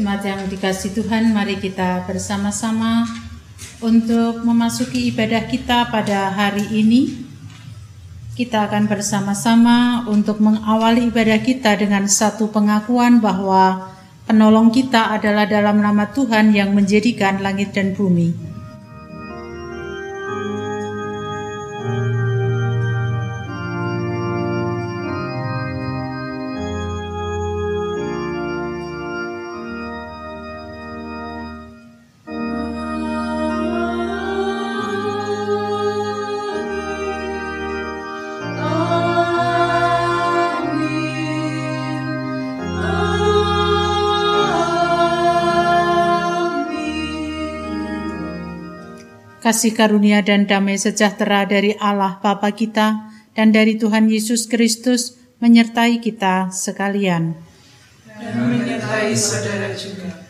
Jemaat yang dikasih Tuhan, mari kita bersama-sama untuk memasuki ibadah kita pada hari ini. Kita akan bersama-sama untuk mengawali ibadah kita dengan satu pengakuan bahwa penolong kita adalah dalam nama Tuhan yang menjadikan langit dan bumi. Kasih karunia dan damai sejahtera dari Allah Bapa kita dan dari Tuhan Yesus Kristus menyertai kita sekalian. Dan menyertai saudara juga.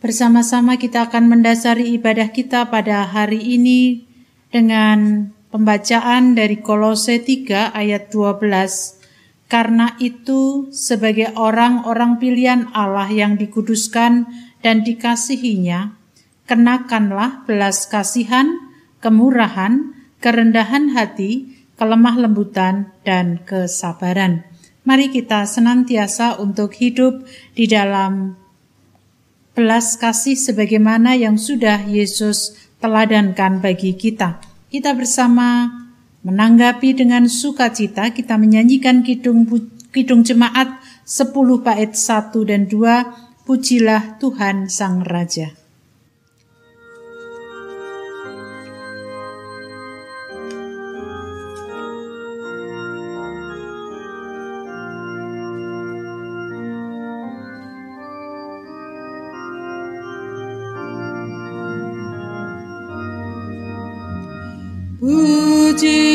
Bersama-sama kita akan mendasari ibadah kita pada hari ini dengan pembacaan dari Kolose 3 ayat 12. Karena itu sebagai orang-orang pilihan Allah yang dikuduskan dan dikasihinya, kenakanlah belas kasihan, kemurahan, kerendahan hati, kelemah lembutan, dan kesabaran. Mari kita senantiasa untuk hidup di dalam belas kasih sebagaimana yang sudah Yesus teladankan bagi kita. Kita bersama menanggapi dengan sukacita kita menyanyikan kidung kidung jemaat 10 bait 1 dan 2 Pujilah Tuhan Sang Raja. Mari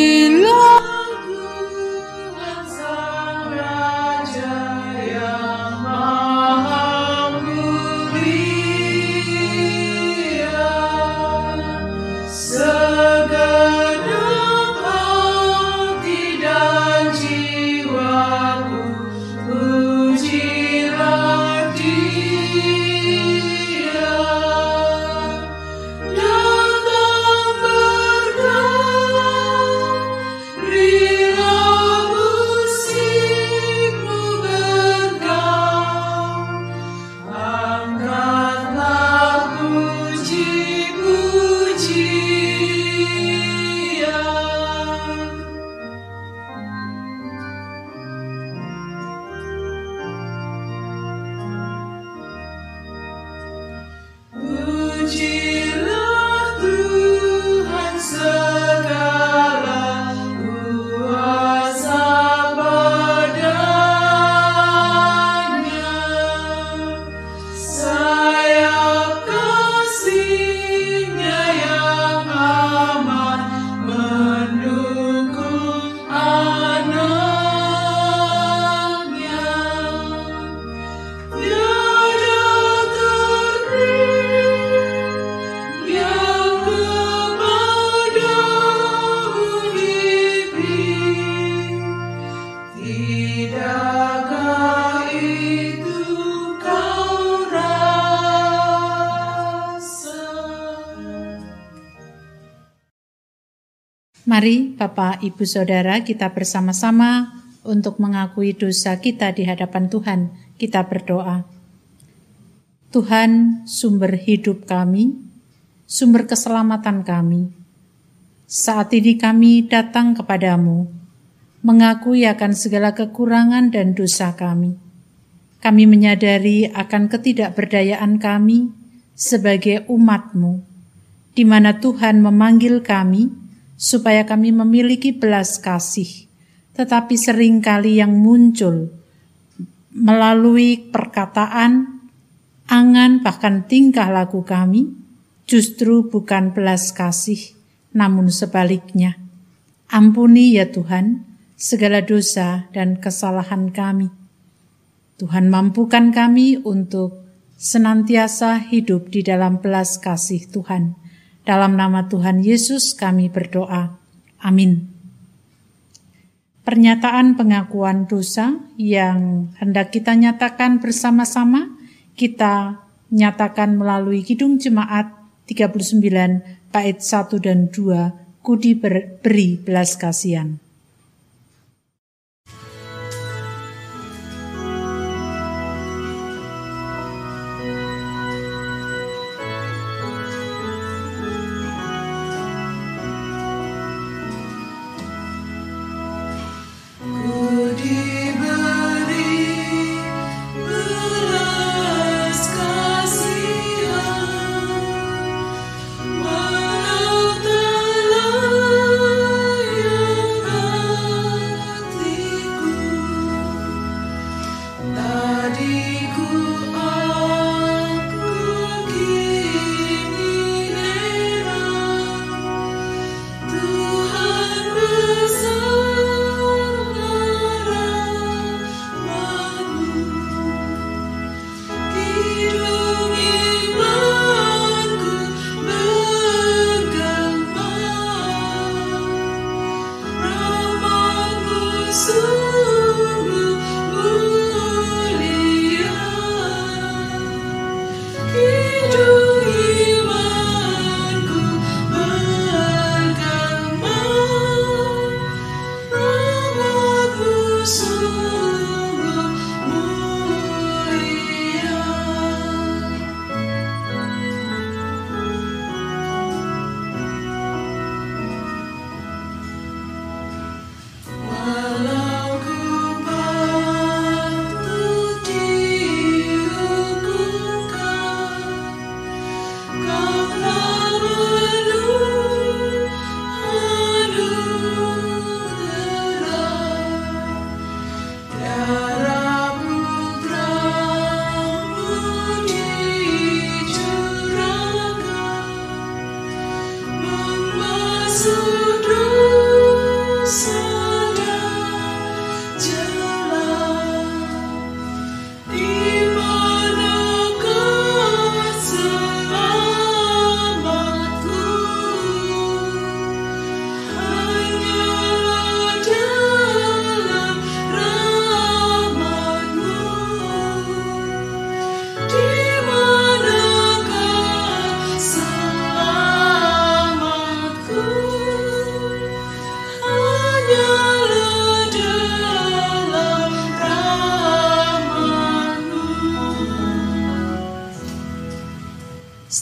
Bapak, Ibu, Saudara kita bersama-sama untuk mengakui dosa kita di hadapan Tuhan. Kita berdoa. Tuhan, sumber hidup kami, sumber keselamatan kami. Saat ini kami datang kepadamu, mengakui akan segala kekurangan dan dosa kami. Kami menyadari akan ketidakberdayaan kami sebagai umatmu, di mana Tuhan memanggil kami supaya kami memiliki belas kasih, tetapi sering kali yang muncul melalui perkataan, angan, bahkan tingkah laku kami justru bukan belas kasih, namun sebaliknya. Ampuni ya Tuhan segala dosa dan kesalahan kami. Tuhan mampukan kami untuk senantiasa hidup di dalam belas kasih Tuhan dalam nama Tuhan Yesus kami berdoa. Amin. Pernyataan pengakuan dosa yang hendak kita nyatakan bersama-sama, kita nyatakan melalui Kidung Jemaat 39 bait 1 dan 2 Kudi beri belas kasihan.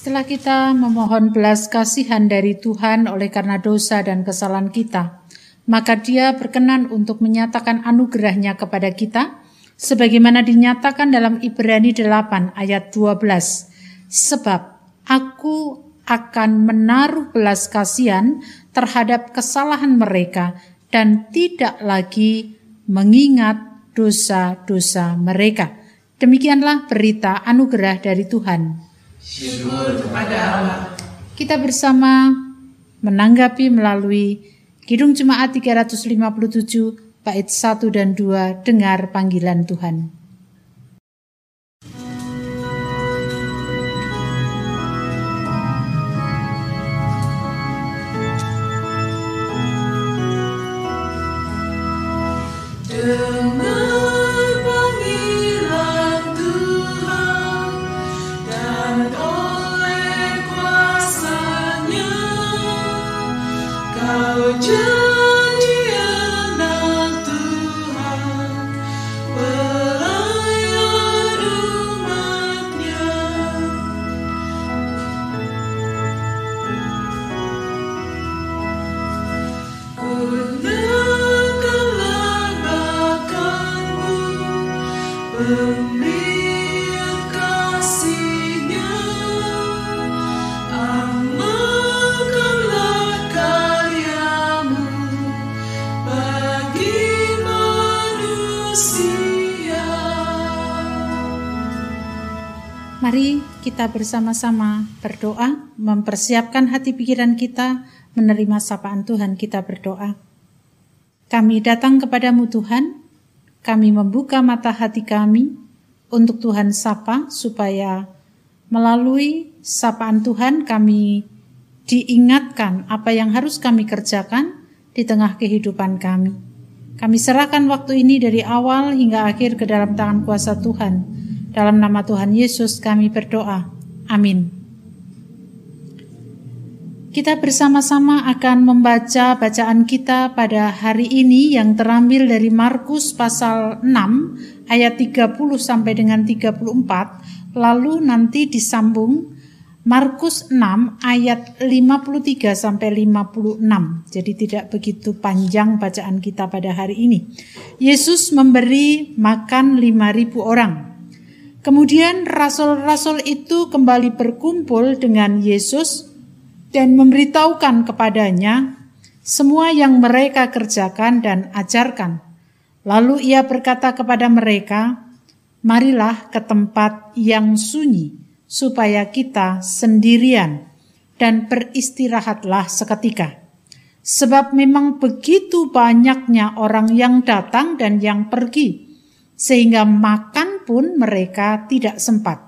Setelah kita memohon belas kasihan dari Tuhan oleh karena dosa dan kesalahan kita, maka dia berkenan untuk menyatakan anugerahnya kepada kita, sebagaimana dinyatakan dalam Ibrani 8 ayat 12. Sebab aku akan menaruh belas kasihan terhadap kesalahan mereka dan tidak lagi mengingat dosa-dosa mereka. Demikianlah berita anugerah dari Tuhan. Syukur kepada Allah. Kita bersama menanggapi melalui Kidung Jemaat 357 bait 1 dan 2 dengar panggilan Tuhan. Mari kita bersama-sama berdoa, mempersiapkan hati pikiran kita menerima sapaan Tuhan kita berdoa. Kami datang kepadamu Tuhan, kami membuka mata hati kami untuk Tuhan sapa supaya melalui sapaan Tuhan kami diingatkan apa yang harus kami kerjakan di tengah kehidupan kami. Kami serahkan waktu ini dari awal hingga akhir ke dalam tangan kuasa Tuhan Dalam nama Tuhan Yesus kami berdoa. Amin. Kita bersama-sama akan membaca bacaan kita pada hari ini yang terambil dari Markus pasal 6 ayat 30 sampai dengan 34, lalu nanti disambung Markus 6 ayat 53 sampai 56. Jadi tidak begitu panjang bacaan kita pada hari ini. Yesus memberi makan 5000 orang. Kemudian rasul-rasul itu kembali berkumpul dengan Yesus dan memberitahukan kepadanya semua yang mereka kerjakan dan ajarkan. Lalu ia berkata kepada mereka, "Marilah ke tempat yang sunyi, supaya kita sendirian dan beristirahatlah seketika." Sebab memang begitu banyaknya orang yang datang dan yang pergi, sehingga makan pun mereka tidak sempat.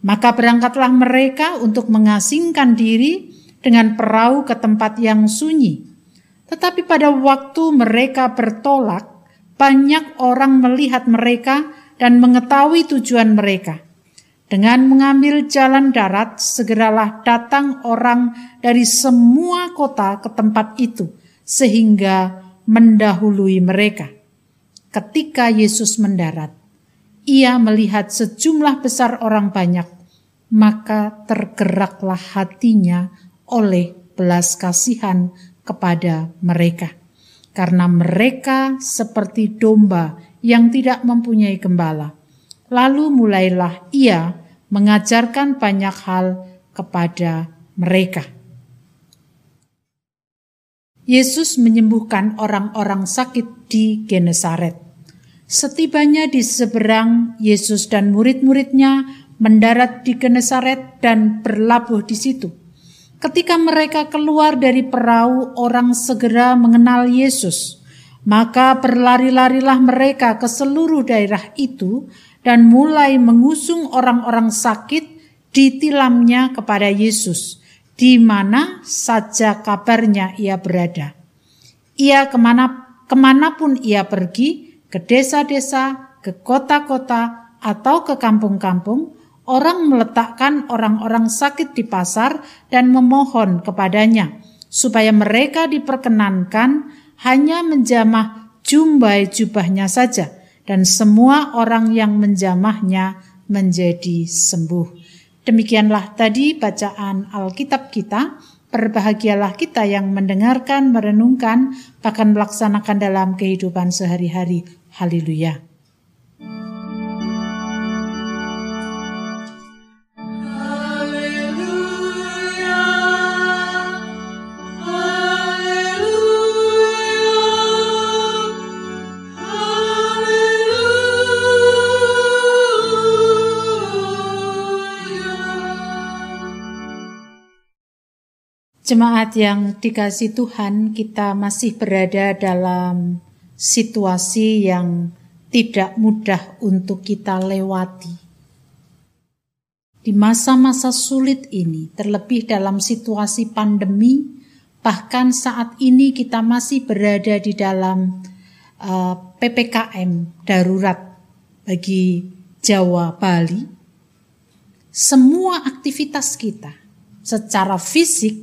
Maka berangkatlah mereka untuk mengasingkan diri dengan perahu ke tempat yang sunyi. Tetapi pada waktu mereka bertolak, banyak orang melihat mereka dan mengetahui tujuan mereka. Dengan mengambil jalan darat, segeralah datang orang dari semua kota ke tempat itu, sehingga mendahului mereka. Ketika Yesus mendarat, ia melihat sejumlah besar orang banyak, maka tergeraklah hatinya oleh belas kasihan kepada mereka. Karena mereka seperti domba yang tidak mempunyai gembala. Lalu mulailah ia mengajarkan banyak hal kepada mereka. Yesus menyembuhkan orang-orang sakit di Genesaret. Setibanya di seberang, Yesus dan murid-muridnya mendarat di Genesaret dan berlabuh di situ. Ketika mereka keluar dari perahu, orang segera mengenal Yesus. Maka berlari-larilah mereka ke seluruh daerah itu dan mulai mengusung orang-orang sakit ditilamnya kepada Yesus, di mana saja kabarnya ia berada. Ia ke mana, ke mana pun ia pergi, ke desa-desa, ke kota-kota, atau ke kampung-kampung, orang meletakkan orang-orang sakit di pasar dan memohon kepadanya supaya mereka diperkenankan hanya menjamah jumbai jubahnya saja dan semua orang yang menjamahnya menjadi sembuh. Demikianlah tadi bacaan Alkitab kita. Berbahagialah kita yang mendengarkan, merenungkan, bahkan melaksanakan dalam kehidupan sehari-hari. Haleluya. Jemaat yang dikasih Tuhan, kita masih berada dalam situasi yang tidak mudah untuk kita lewati. Di masa-masa sulit ini, terlebih dalam situasi pandemi, bahkan saat ini kita masih berada di dalam uh, eh, PPKM darurat bagi Jawa Bali, semua aktivitas kita secara fisik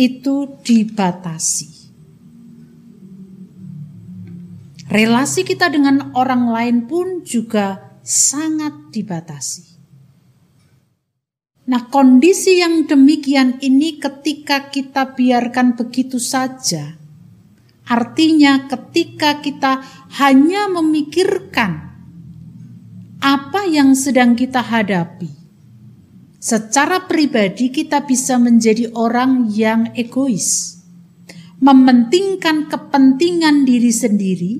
itu dibatasi. Relasi kita dengan orang lain pun juga sangat dibatasi. Nah, kondisi yang demikian ini ketika kita biarkan begitu saja, artinya ketika kita hanya memikirkan apa yang sedang kita hadapi, Secara pribadi kita bisa menjadi orang yang egois, mementingkan kepentingan diri sendiri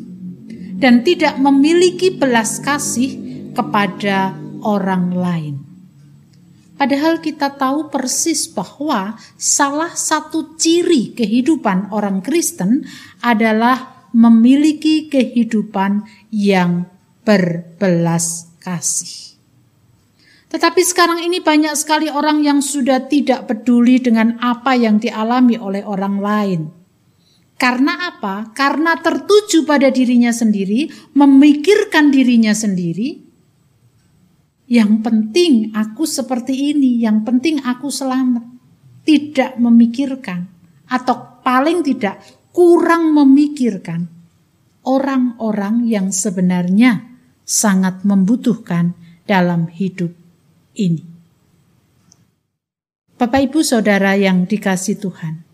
dan tidak memiliki belas kasih kepada orang lain. Padahal kita tahu persis bahwa salah satu ciri kehidupan orang Kristen adalah memiliki kehidupan yang berbelas kasih. Tetapi sekarang ini banyak sekali orang yang sudah tidak peduli dengan apa yang dialami oleh orang lain. Karena apa? Karena tertuju pada dirinya sendiri, memikirkan dirinya sendiri, Yang penting aku seperti ini, yang penting aku selamat. Tidak memikirkan atau paling tidak kurang memikirkan orang-orang yang sebenarnya sangat membutuhkan dalam hidup ini. Bapak Ibu Saudara yang dikasih Tuhan,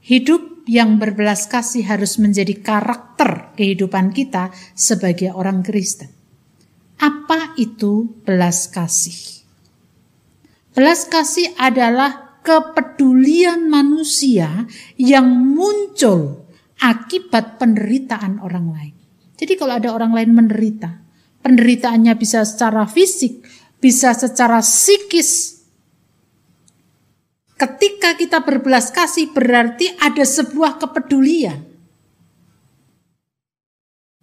hidup yang berbelas kasih harus menjadi karakter kehidupan kita sebagai orang Kristen. Apa itu belas kasih? Belas kasih adalah kepedulian manusia yang muncul akibat penderitaan orang lain. Jadi kalau ada orang lain menderita, penderitaannya bisa secara fisik, bisa secara psikis. Ketika kita berbelas kasih berarti ada sebuah kepedulian.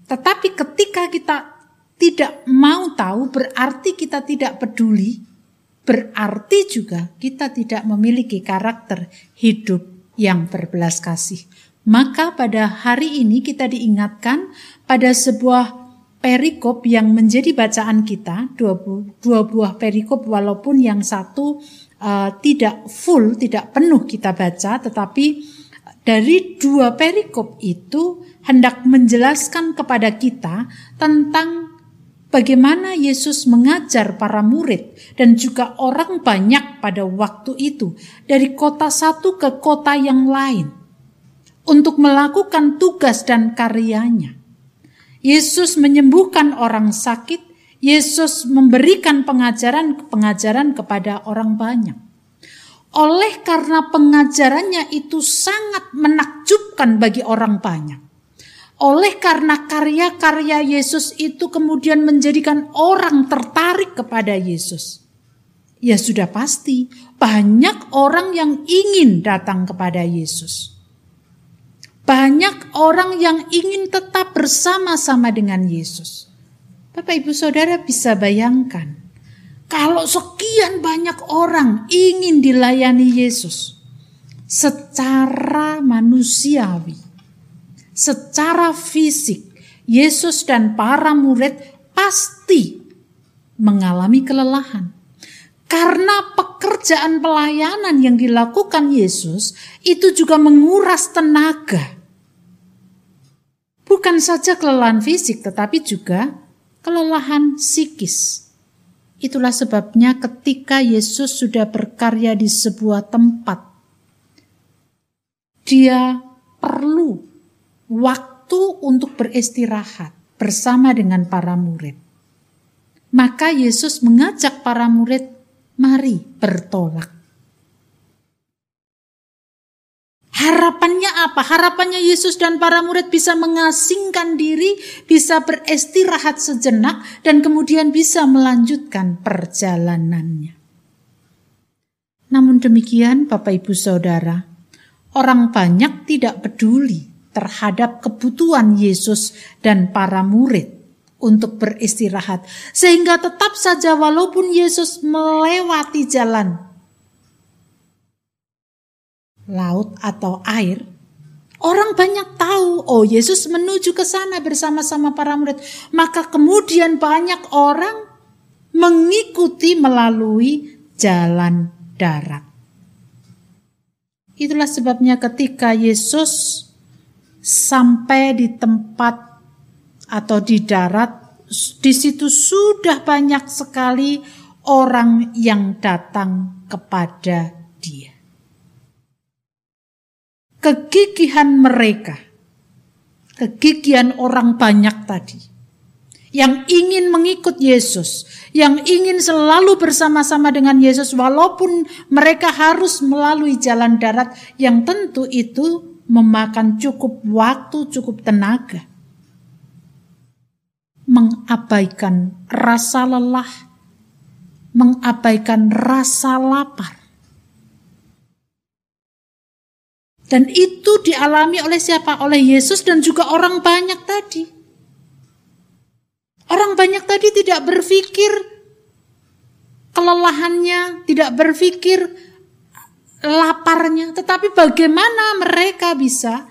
Tetapi ketika kita tidak mau tahu berarti kita tidak peduli, berarti juga kita tidak memiliki karakter hidup yang berbelas kasih. Maka pada hari ini kita diingatkan pada sebuah perikop yang menjadi bacaan kita, dua, dua buah perikop walaupun yang satu uh, tidak full, tidak penuh kita baca, tetapi dari dua perikop itu hendak menjelaskan kepada kita tentang bagaimana Yesus mengajar para murid dan juga orang banyak pada waktu itu dari kota satu ke kota yang lain untuk melakukan tugas dan karyanya. Yesus menyembuhkan orang sakit, Yesus memberikan pengajaran-pengajaran kepada orang banyak. Oleh karena pengajarannya itu sangat menakjubkan bagi orang banyak. Oleh karena karya-karya Yesus itu kemudian menjadikan orang tertarik kepada Yesus. Ya sudah pasti banyak orang yang ingin datang kepada Yesus. Banyak orang yang ingin tetap bersama-sama dengan Yesus. Bapak Ibu Saudara bisa bayangkan, kalau sekian banyak orang ingin dilayani Yesus secara manusiawi, secara fisik, Yesus dan para murid pasti mengalami kelelahan. Karena pekerjaan pelayanan yang dilakukan Yesus itu juga menguras tenaga. Bukan saja kelelahan fisik tetapi juga kelelahan psikis. Itulah sebabnya ketika Yesus sudah berkarya di sebuah tempat, dia perlu waktu untuk beristirahat bersama dengan para murid. Maka Yesus mengajak para murid mari bertolak. Harapannya apa? Harapannya Yesus dan para murid bisa mengasingkan diri, bisa beristirahat sejenak, dan kemudian bisa melanjutkan perjalanannya. Namun demikian, Bapak Ibu Saudara, orang banyak tidak peduli terhadap kebutuhan Yesus dan para murid untuk beristirahat. Sehingga tetap saja walaupun Yesus melewati jalan laut atau air, orang banyak tahu, oh Yesus menuju ke sana bersama-sama para murid. Maka kemudian banyak orang mengikuti melalui jalan darat. Itulah sebabnya ketika Yesus sampai di tempat atau di darat, di situ sudah banyak sekali orang yang datang kepada dia. Kegigihan mereka, kegigihan orang banyak tadi, yang ingin mengikut Yesus, yang ingin selalu bersama-sama dengan Yesus, walaupun mereka harus melalui jalan darat yang tentu itu memakan cukup waktu, cukup tenaga mengabaikan rasa lelah, mengabaikan rasa lapar. Dan itu dialami oleh siapa? Oleh Yesus dan juga orang banyak tadi. Orang banyak tadi tidak berpikir kelelahannya, tidak berpikir laparnya, tetapi bagaimana mereka bisa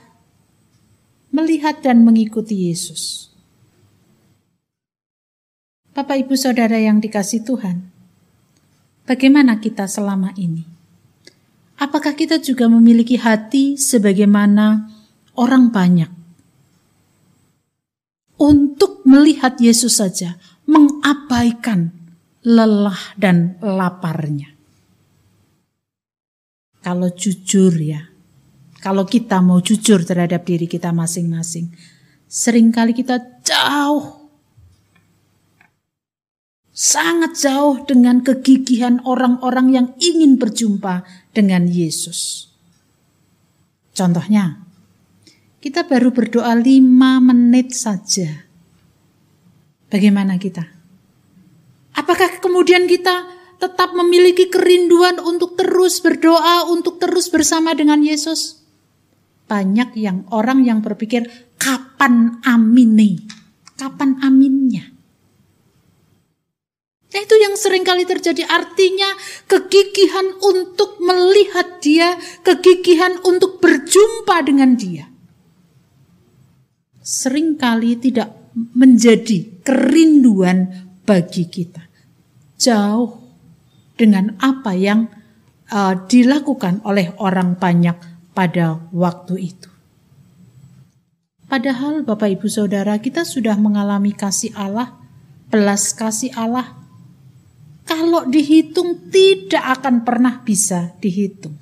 melihat dan mengikuti Yesus. Bapak, ibu, saudara yang dikasih Tuhan, bagaimana kita selama ini? Apakah kita juga memiliki hati sebagaimana orang banyak? Untuk melihat Yesus saja, mengabaikan lelah dan laparnya. Kalau jujur ya, kalau kita mau jujur terhadap diri kita masing-masing, sering kali kita jauh sangat jauh dengan kegigihan orang-orang yang ingin berjumpa dengan Yesus. Contohnya, kita baru berdoa lima menit saja. Bagaimana kita? Apakah kemudian kita tetap memiliki kerinduan untuk terus berdoa, untuk terus bersama dengan Yesus? Banyak yang orang yang berpikir, kapan amin nih? Kapan aminnya? Nah itu yang sering kali terjadi artinya kegigihan untuk melihat dia, kegigihan untuk berjumpa dengan dia. Seringkali tidak menjadi kerinduan bagi kita. Jauh dengan apa yang uh, dilakukan oleh orang banyak pada waktu itu. Padahal Bapak Ibu Saudara kita sudah mengalami kasih Allah, belas kasih Allah kalau dihitung tidak akan pernah bisa dihitung.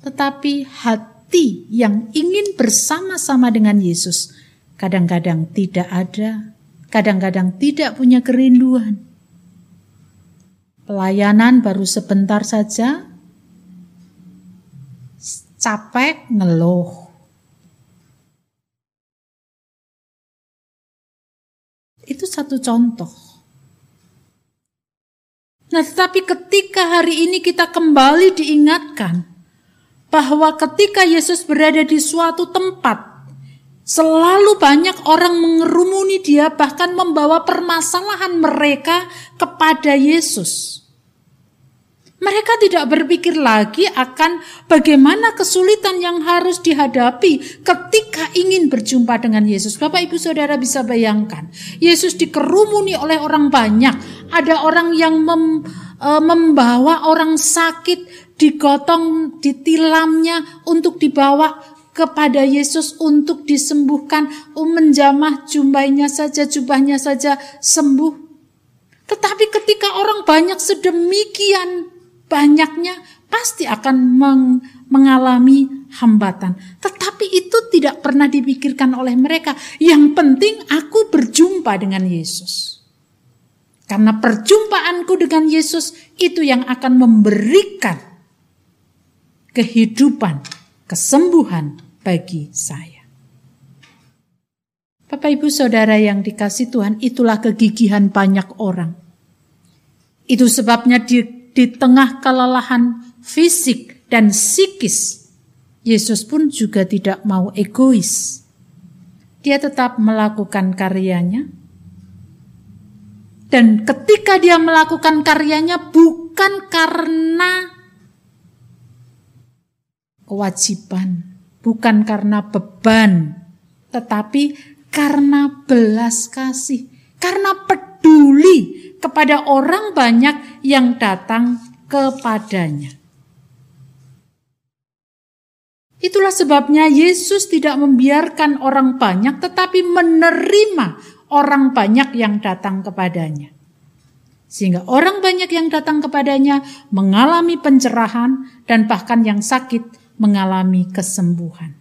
Tetapi hati yang ingin bersama-sama dengan Yesus kadang-kadang tidak ada, kadang-kadang tidak punya kerinduan. Pelayanan baru sebentar saja, capek ngeluh. Itu satu contoh. Nah, tetapi ketika hari ini kita kembali diingatkan bahwa ketika Yesus berada di suatu tempat, selalu banyak orang mengerumuni dia, bahkan membawa permasalahan mereka kepada Yesus. Mereka tidak berpikir lagi akan bagaimana kesulitan yang harus dihadapi ketika ingin berjumpa dengan Yesus. Bapak, ibu, saudara bisa bayangkan, Yesus dikerumuni oleh orang banyak. Ada orang yang mem, e, membawa orang sakit, digotong, ditilamnya untuk dibawa kepada Yesus untuk disembuhkan, um, menjamah jubahnya saja, jubahnya saja sembuh. Tetapi ketika orang banyak sedemikian banyaknya pasti akan meng, mengalami hambatan. Tetapi itu tidak pernah dipikirkan oleh mereka. Yang penting aku berjumpa dengan Yesus. Karena perjumpaanku dengan Yesus itu yang akan memberikan kehidupan, kesembuhan bagi saya. Bapak Ibu Saudara yang dikasih Tuhan, itulah kegigihan banyak orang. Itu sebabnya di di tengah kelelahan fisik dan psikis, Yesus pun juga tidak mau egois. Dia tetap melakukan karyanya. Dan ketika dia melakukan karyanya bukan karena kewajiban, bukan karena beban, tetapi karena belas kasih, karena peduli kepada orang banyak yang datang kepadanya. Itulah sebabnya Yesus tidak membiarkan orang banyak, tetapi menerima orang banyak yang datang kepadanya. Sehingga orang banyak yang datang kepadanya mengalami pencerahan, dan bahkan yang sakit mengalami kesembuhan.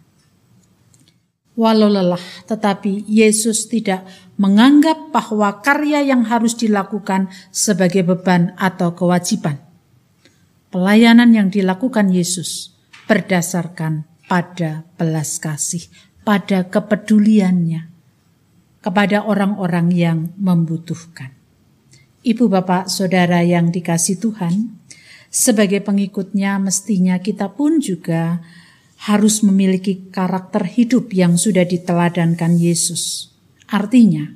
Walau lelah, tetapi Yesus tidak menganggap bahwa karya yang harus dilakukan sebagai beban atau kewajiban. Pelayanan yang dilakukan Yesus berdasarkan pada belas kasih, pada kepeduliannya kepada orang-orang yang membutuhkan. Ibu, bapak, saudara yang dikasih Tuhan, sebagai pengikutnya, mestinya kita pun juga harus memiliki karakter hidup yang sudah diteladankan Yesus. Artinya,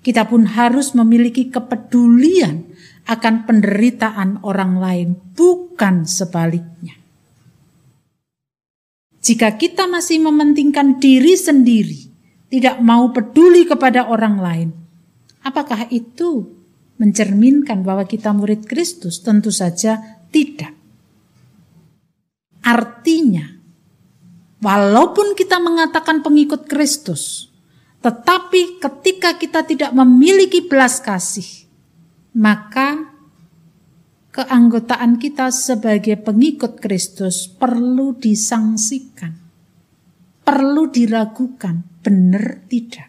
kita pun harus memiliki kepedulian akan penderitaan orang lain, bukan sebaliknya. Jika kita masih mementingkan diri sendiri, tidak mau peduli kepada orang lain, Apakah itu mencerminkan bahwa kita murid Kristus? Tentu saja tidak. Artinya, walaupun kita mengatakan pengikut Kristus, tetapi ketika kita tidak memiliki belas kasih, maka keanggotaan kita sebagai pengikut Kristus perlu disangsikan, perlu diragukan, benar tidak.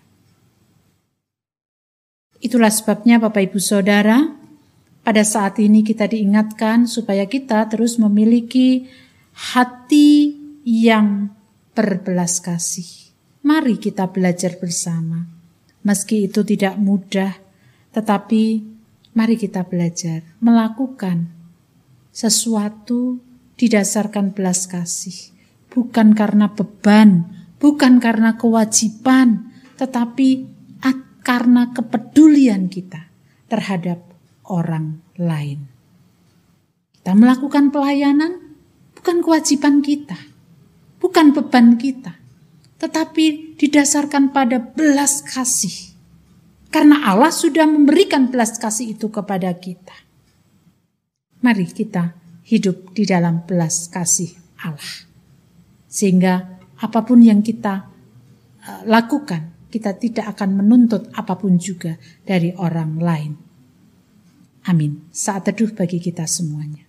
Itulah sebabnya Bapak Ibu Saudara, pada saat ini kita diingatkan supaya kita terus memiliki hati yang berbelas kasih. Mari kita belajar bersama. Meski itu tidak mudah, tetapi mari kita belajar melakukan sesuatu didasarkan belas kasih, bukan karena beban, bukan karena kewajiban, tetapi karena kepedulian kita terhadap orang lain. Kita melakukan pelayanan bukan kewajiban kita, bukan beban kita, tetapi didasarkan pada belas kasih. Karena Allah sudah memberikan belas kasih itu kepada kita. Mari kita hidup di dalam belas kasih Allah. Sehingga apa pun yang kita uh, lakukan kita tidak akan menuntut apa pun juga dari orang lain. Amin. Saat teduh bagi kita semuanya.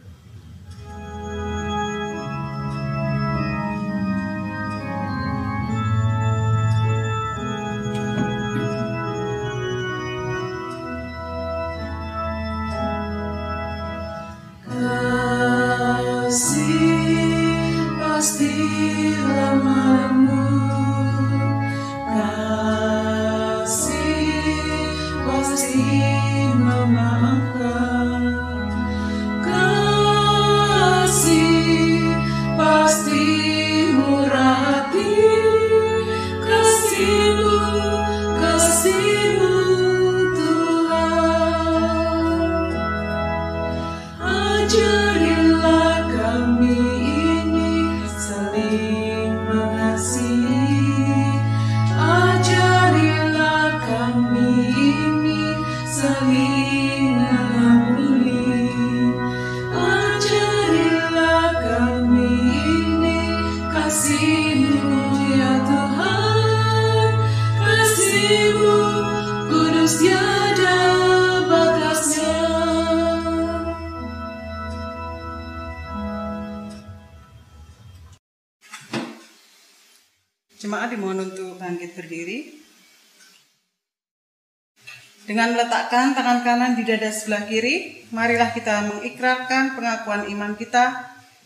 Kanan di dada sebelah kiri, marilah kita mengikrarkan pengakuan iman kita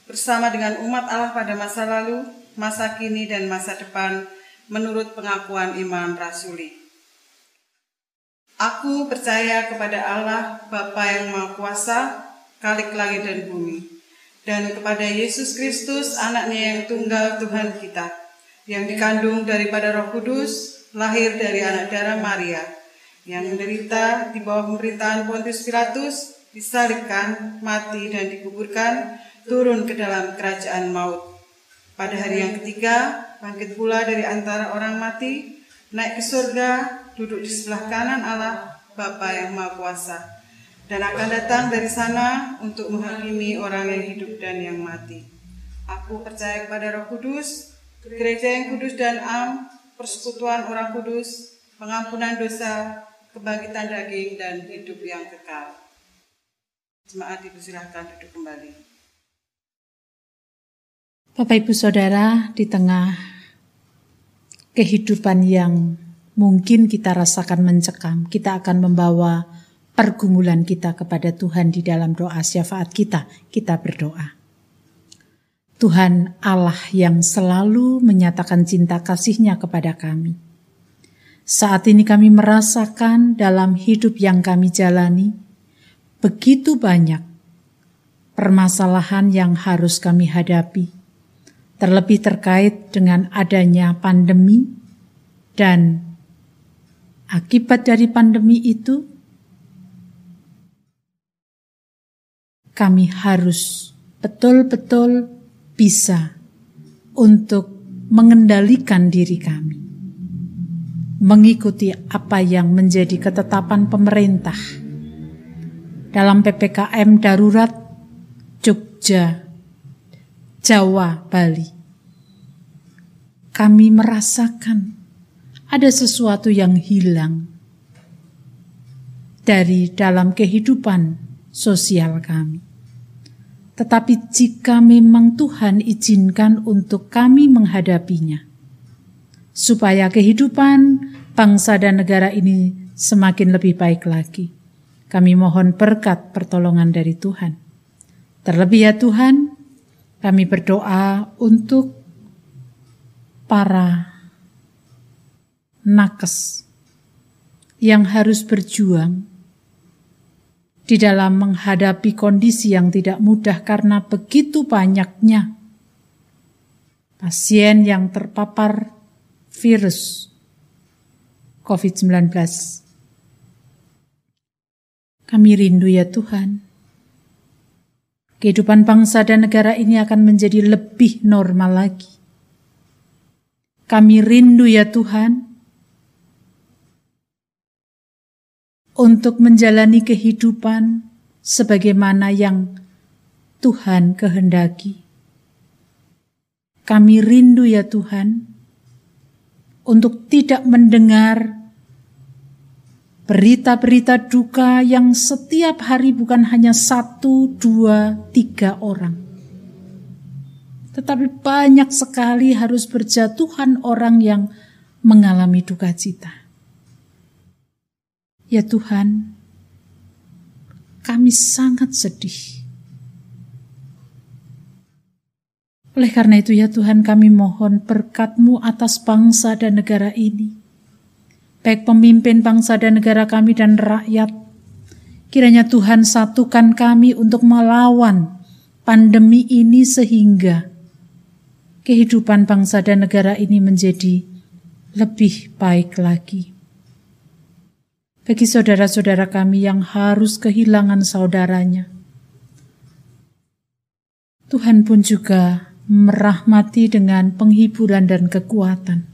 bersama dengan umat Allah pada masa lalu, masa kini, dan masa depan menurut pengakuan iman rasuli. Aku percaya kepada Allah, Bapa yang Maha Kuasa, Kalik langit dan bumi, dan kepada Yesus Kristus, anaknya yang tunggal Tuhan kita, yang dikandung daripada roh kudus, lahir dari anak darah Maria, yang menderita di bawah pemerintahan Pontius Pilatus, disalibkan, mati dan dikuburkan, turun ke dalam kerajaan maut. Pada hari yang ketiga, bangkit pula dari antara orang mati, naik ke surga, duduk di sebelah kanan Allah, Bapa yang Maha Kuasa, dan akan datang dari sana untuk menghakimi orang yang hidup dan yang mati. Aku percaya kepada Roh Kudus, gereja yang kudus dan am, persekutuan orang kudus, pengampunan dosa, kebangkitan daging dan hidup yang kekal. Jemaat dipersilahkan duduk kembali. Bapak Ibu Saudara, di tengah kehidupan yang mungkin kita rasakan mencekam, kita akan membawa pergumulan kita kepada Tuhan di dalam doa syafaat kita. Kita berdoa. Tuhan Allah yang selalu menyatakan cinta kasihnya kepada kami saat ini kami merasakan dalam hidup yang kami jalani begitu banyak permasalahan yang harus kami hadapi, terlebih terkait dengan adanya pandemi dan akibat dari pandemi itu kami harus betul-betul bisa untuk mengendalikan diri kami mengikuti apa yang menjadi ketetapan pemerintah dalam PPKM darurat Jogja, Jawa, Bali. Kami merasakan ada sesuatu yang hilang dari dalam kehidupan sosial kami. Tetapi jika memang Tuhan izinkan untuk kami menghadapinya, supaya kehidupan bangsa dan negara ini semakin lebih baik lagi. Kami mohon berkat pertolongan dari Tuhan. Terlebih ya Tuhan, kami berdoa untuk para nakes yang harus berjuang di dalam menghadapi kondisi yang tidak mudah karena begitu banyaknya pasien yang terpapar virus COVID-19. Kami rindu ya Tuhan. Kehidupan bangsa dan negara ini akan menjadi lebih normal lagi. Kami rindu ya Tuhan untuk menjalani kehidupan sebagaimana yang Tuhan kehendaki. Kami rindu ya Tuhan untuk tidak mendengar berita-berita duka yang setiap hari bukan hanya satu, dua, tiga orang. Tetapi banyak sekali harus berjatuhan orang yang mengalami duka cita. Ya Tuhan, kami sangat sedih Oleh karena itu ya Tuhan kami mohon berkat-Mu atas bangsa dan negara ini. Baik pemimpin bangsa dan negara kami dan rakyat. Kiranya Tuhan satukan kami untuk melawan pandemi ini sehingga kehidupan bangsa dan negara ini menjadi lebih baik lagi. Bagi saudara-saudara kami yang harus kehilangan saudaranya, Tuhan pun juga merahmati dengan penghiburan dan kekuatan.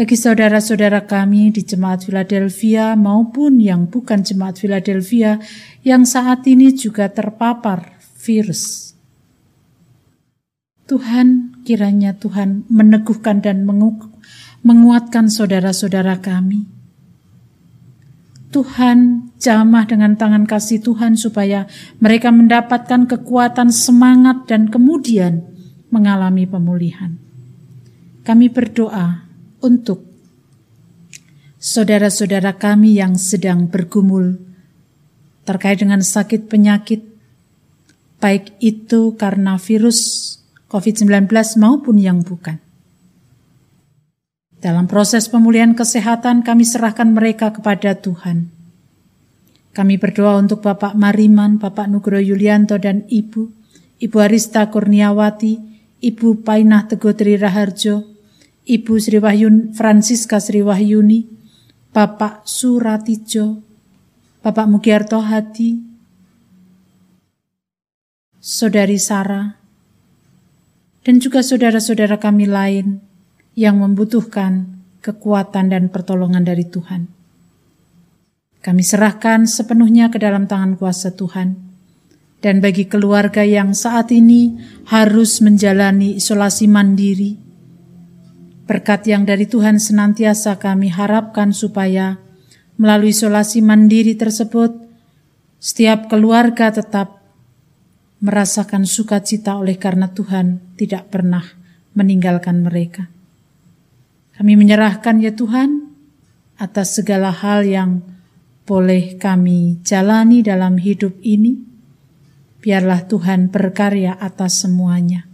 Bagi saudara-saudara kami di Jemaat Philadelphia maupun yang bukan Jemaat Philadelphia yang saat ini juga terpapar virus. Tuhan, kiranya Tuhan meneguhkan dan menguatkan saudara-saudara kami Tuhan jamah dengan tangan kasih Tuhan supaya mereka mendapatkan kekuatan semangat dan kemudian mengalami pemulihan. Kami berdoa untuk saudara-saudara kami yang sedang bergumul terkait dengan sakit penyakit, baik itu karena virus COVID-19 maupun yang bukan. Dalam proses pemulihan kesehatan kami serahkan mereka kepada Tuhan. Kami berdoa untuk Bapak Mariman, Bapak Nugro Yulianto dan Ibu, Ibu Arista Kurniawati, Ibu Painah Tegotri Raharjo, Ibu Sri Wahyun Francisca Sri Wahyuni, Bapak Suratijo, Bapak Mugiarto Hadi, Saudari Sarah, dan juga saudara-saudara kami lain yang membutuhkan kekuatan dan pertolongan dari Tuhan. Kami serahkan sepenuhnya ke dalam tangan kuasa Tuhan. Dan bagi keluarga yang saat ini harus menjalani isolasi mandiri, berkat yang dari Tuhan senantiasa kami harapkan supaya melalui isolasi mandiri tersebut, setiap keluarga tetap merasakan sukacita oleh karena Tuhan tidak pernah meninggalkan mereka. Kami menyerahkan ya Tuhan atas segala hal yang boleh kami jalani dalam hidup ini. Biarlah Tuhan berkarya atas semuanya.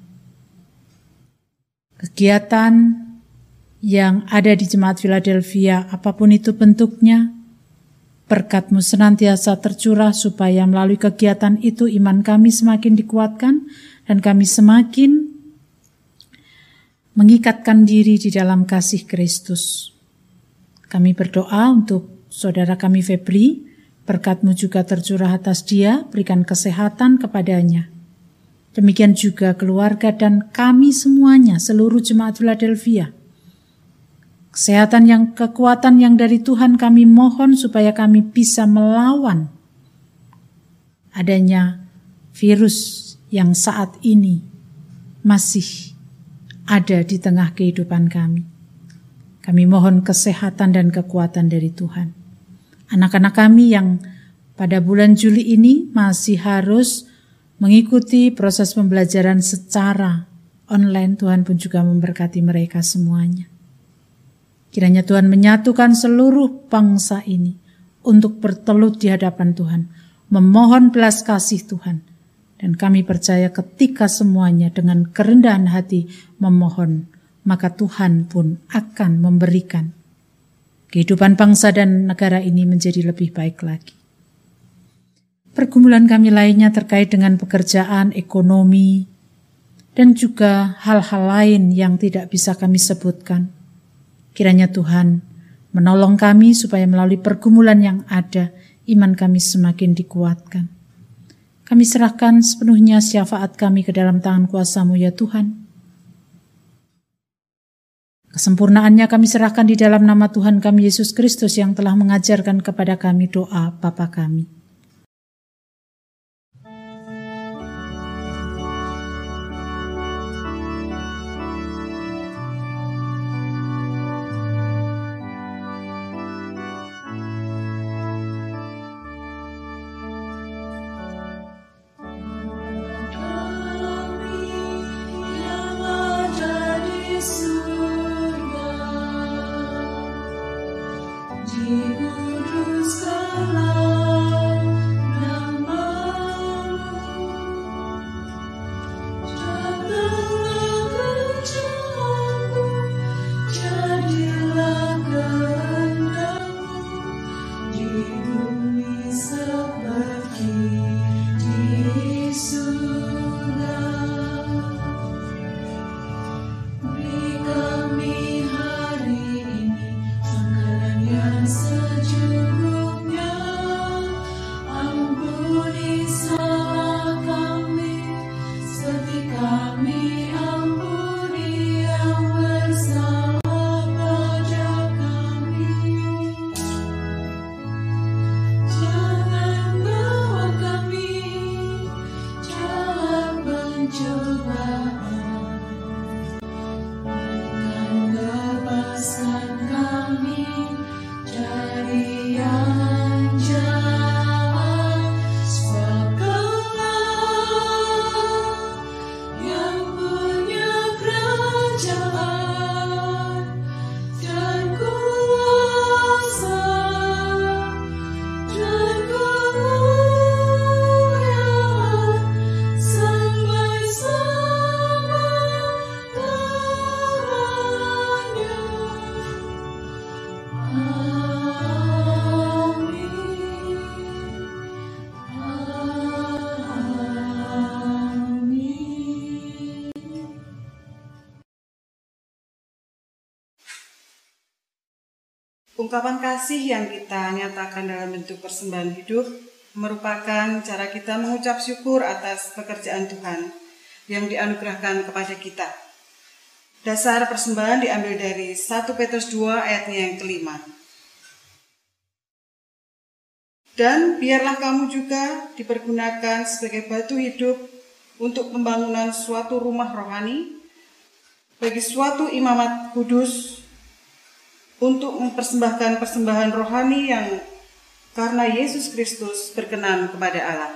Kegiatan yang ada di Jemaat Philadelphia, apa pun itu bentuknya, berkatmu senantiasa tercurah supaya melalui kegiatan itu iman kami semakin dikuatkan dan kami semakin mengikatkan diri di dalam kasih Kristus. Kami berdoa untuk saudara kami Febri, berkatmu juga tercurah atas dia, berikan kesehatan kepadanya. Demikian juga keluarga dan kami semuanya, seluruh jemaat Philadelphia. Kesehatan yang kekuatan yang dari Tuhan kami mohon supaya kami bisa melawan adanya virus yang saat ini masih ada di tengah kehidupan kami. Kami mohon kesehatan dan kekuatan dari Tuhan. Anak-anak kami yang pada bulan Juli ini masih harus mengikuti proses pembelajaran secara online, Tuhan pun juga memberkati mereka semuanya. Kiranya Tuhan menyatukan seluruh bangsa ini untuk bertelut di hadapan Tuhan, memohon belas kasih Tuhan. Dan kami percaya ketika semuanya dengan kerendahan hati memohon, maka Tuhan pun akan memberikan kehidupan bangsa dan negara ini menjadi lebih baik lagi. Pergumulan kami lainnya terkait dengan pekerjaan, ekonomi, dan juga hal-hal lain yang tidak bisa kami sebutkan. Kiranya Tuhan menolong kami supaya melalui pergumulan yang ada, iman kami semakin dikuatkan. Kami serahkan sepenuhnya syafaat kami ke dalam tangan kuasamu ya Tuhan. Kesempurnaannya kami serahkan di dalam nama Tuhan kami Yesus Kristus yang telah mengajarkan kepada kami doa Bapa kami. Ungkapan kasih yang kita nyatakan dalam bentuk persembahan hidup merupakan cara kita mengucap syukur atas pekerjaan Tuhan yang dianugerahkan kepada kita. Dasar persembahan diambil dari 1 Petrus 2 ayatnya yang kelima. Dan biarlah kamu juga dipergunakan sebagai batu hidup untuk pembangunan suatu rumah rohani bagi suatu imamat kudus untuk mempersembahkan persembahan rohani yang karena Yesus Kristus berkenan kepada Allah.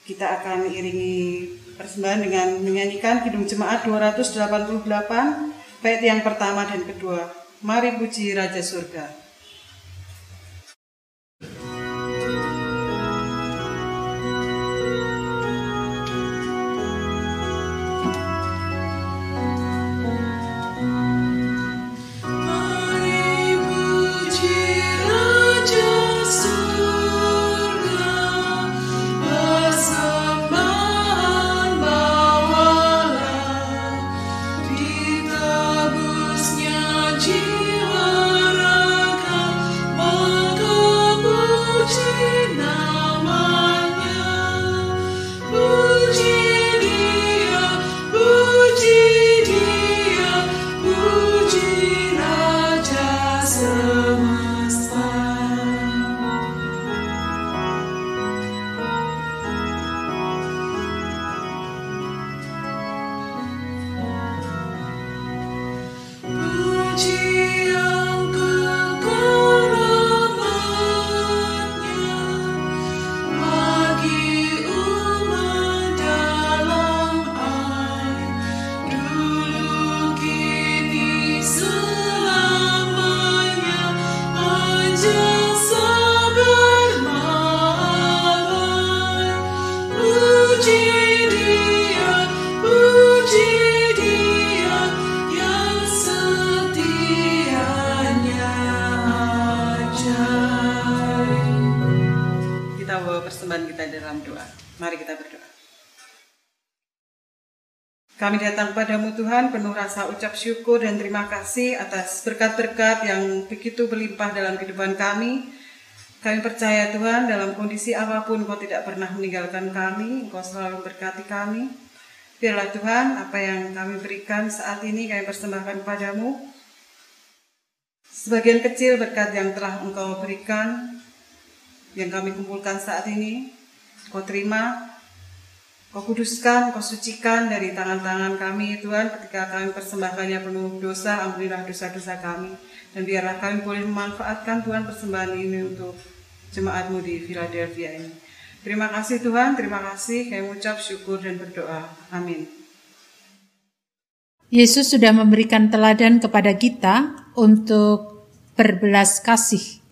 Kita akan iringi persembahan dengan menyanyikan Kidung Jemaat 288 bait yang pertama dan kedua. Mari puji Raja Surga. Kami datang kepadamu Tuhan penuh rasa ucap syukur dan terima kasih atas berkat-berkat yang begitu berlimpah dalam kehidupan kami. Kami percaya Tuhan dalam kondisi apa pun Engkau tidak pernah meninggalkan kami, Engkau selalu berkati kami. Biarlah Tuhan apa yang kami berikan saat ini kami persembahkan kepadamu. Sebagian kecil berkat yang telah Engkau berikan, yang kami kumpulkan saat ini, Kau terima, Kau kuduskan, Kau sucikan dari tangan-tangan kami, Tuhan, ketika kami persembahkannya penuh dosa, ampunilah dosa-dosa kami. Dan biarlah kami boleh memanfaatkan Tuhan persembahan ini untuk jemaatmu di Philadelphia ini. Terima kasih Tuhan, terima kasih. Kami ucap syukur dan berdoa. Amin. Yesus sudah memberikan teladan kepada kita untuk berbelas kasih.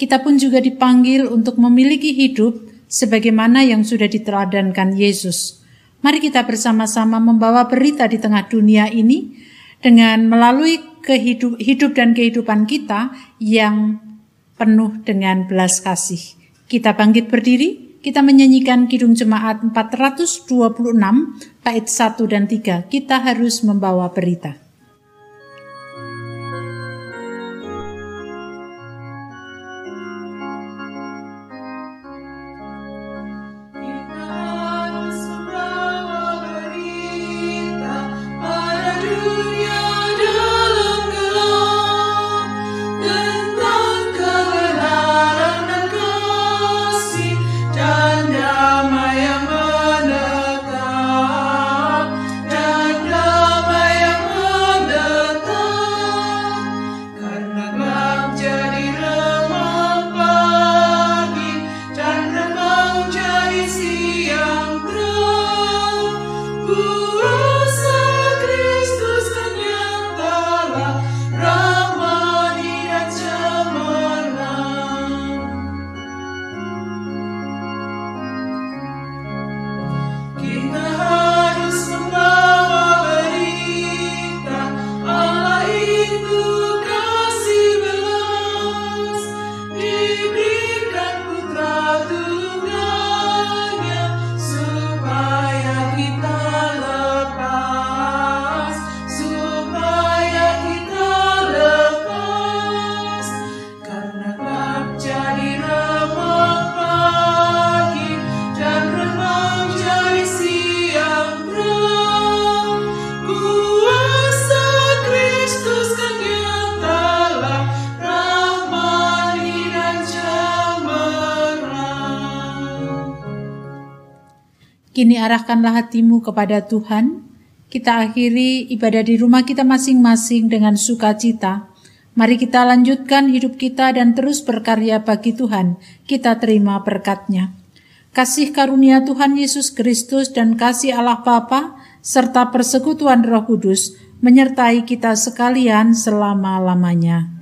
Kita pun juga dipanggil untuk memiliki hidup sebagaimana yang sudah diteladankan Yesus. Mari kita bersama-sama membawa berita di tengah dunia ini dengan melalui kehidup, hidup dan kehidupan kita yang penuh dengan belas kasih. Kita bangkit berdiri, kita menyanyikan Kidung Jemaat 426 bait 1 dan 3. Kita harus membawa berita. Arahkanlah hatimu kepada Tuhan. Kita akhiri ibadah di rumah kita masing-masing dengan sukacita. Mari kita lanjutkan hidup kita dan terus berkarya bagi Tuhan. Kita terima berkatnya. Kasih karunia Tuhan Yesus Kristus dan kasih Allah Bapa serta persekutuan Roh Kudus menyertai kita sekalian selama-lamanya.